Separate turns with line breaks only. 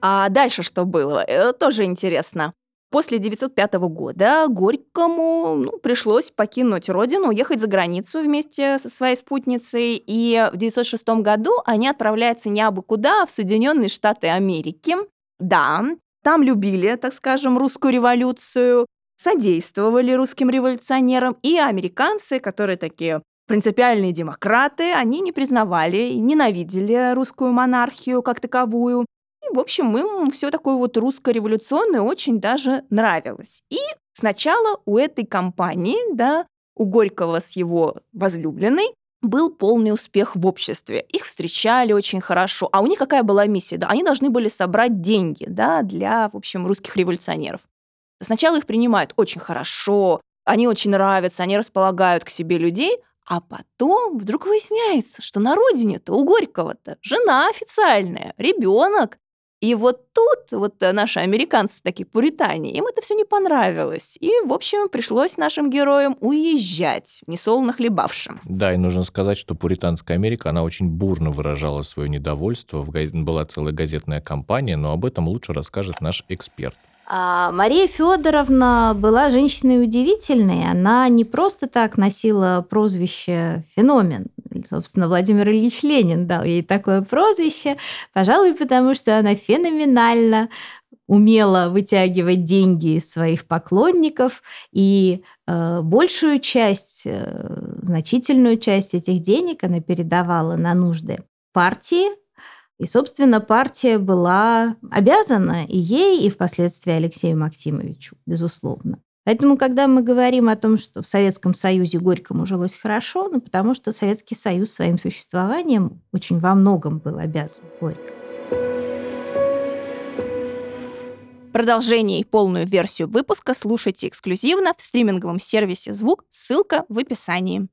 А дальше что было? Это тоже интересно. После 905 года Горькому ну, пришлось покинуть родину, уехать за границу вместе со своей спутницей. И в 906 году они отправляются не абы куда, а в Соединенные Штаты Америки. Да, там любили, так скажем, русскую революцию, содействовали русским революционерам, и американцы, которые такие принципиальные демократы, они не признавали и ненавидели русскую монархию как таковую. В общем, им все такое вот русско-революционное очень даже нравилось. И сначала у этой компании, да, у Горького с его возлюбленной, был полный успех в обществе. Их встречали очень хорошо. А у них какая была миссия? Да, они должны были собрать деньги да, для, в общем, русских революционеров. Сначала их принимают очень хорошо, они очень нравятся, они располагают к себе людей, а потом вдруг выясняется, что на родине-то у Горького-то жена официальная, ребенок, и вот тут вот э, наши американцы такие пуритане, им это все не понравилось. И, в общем, пришлось нашим героям уезжать, несолоно хлебавшим.
Да, и нужно сказать, что пуританская Америка, она очень бурно выражала свое недовольство. Была целая газетная кампания, но об этом лучше расскажет наш эксперт.
А Мария Федоровна была женщиной удивительной. Она не просто так носила прозвище «феномен». Собственно, Владимир Ильич Ленин дал ей такое прозвище, пожалуй, потому что она феноменально умела вытягивать деньги из своих поклонников, и э, большую часть, э, значительную часть этих денег она передавала на нужды партии, и, собственно, партия была обязана и ей, и впоследствии Алексею Максимовичу, безусловно. Поэтому, когда мы говорим о том, что в Советском Союзе Горькому жилось хорошо, ну, потому что Советский Союз своим существованием очень во многом был обязан Горькому.
Продолжение и полную версию выпуска слушайте эксклюзивно в стриминговом сервисе «Звук». Ссылка в описании.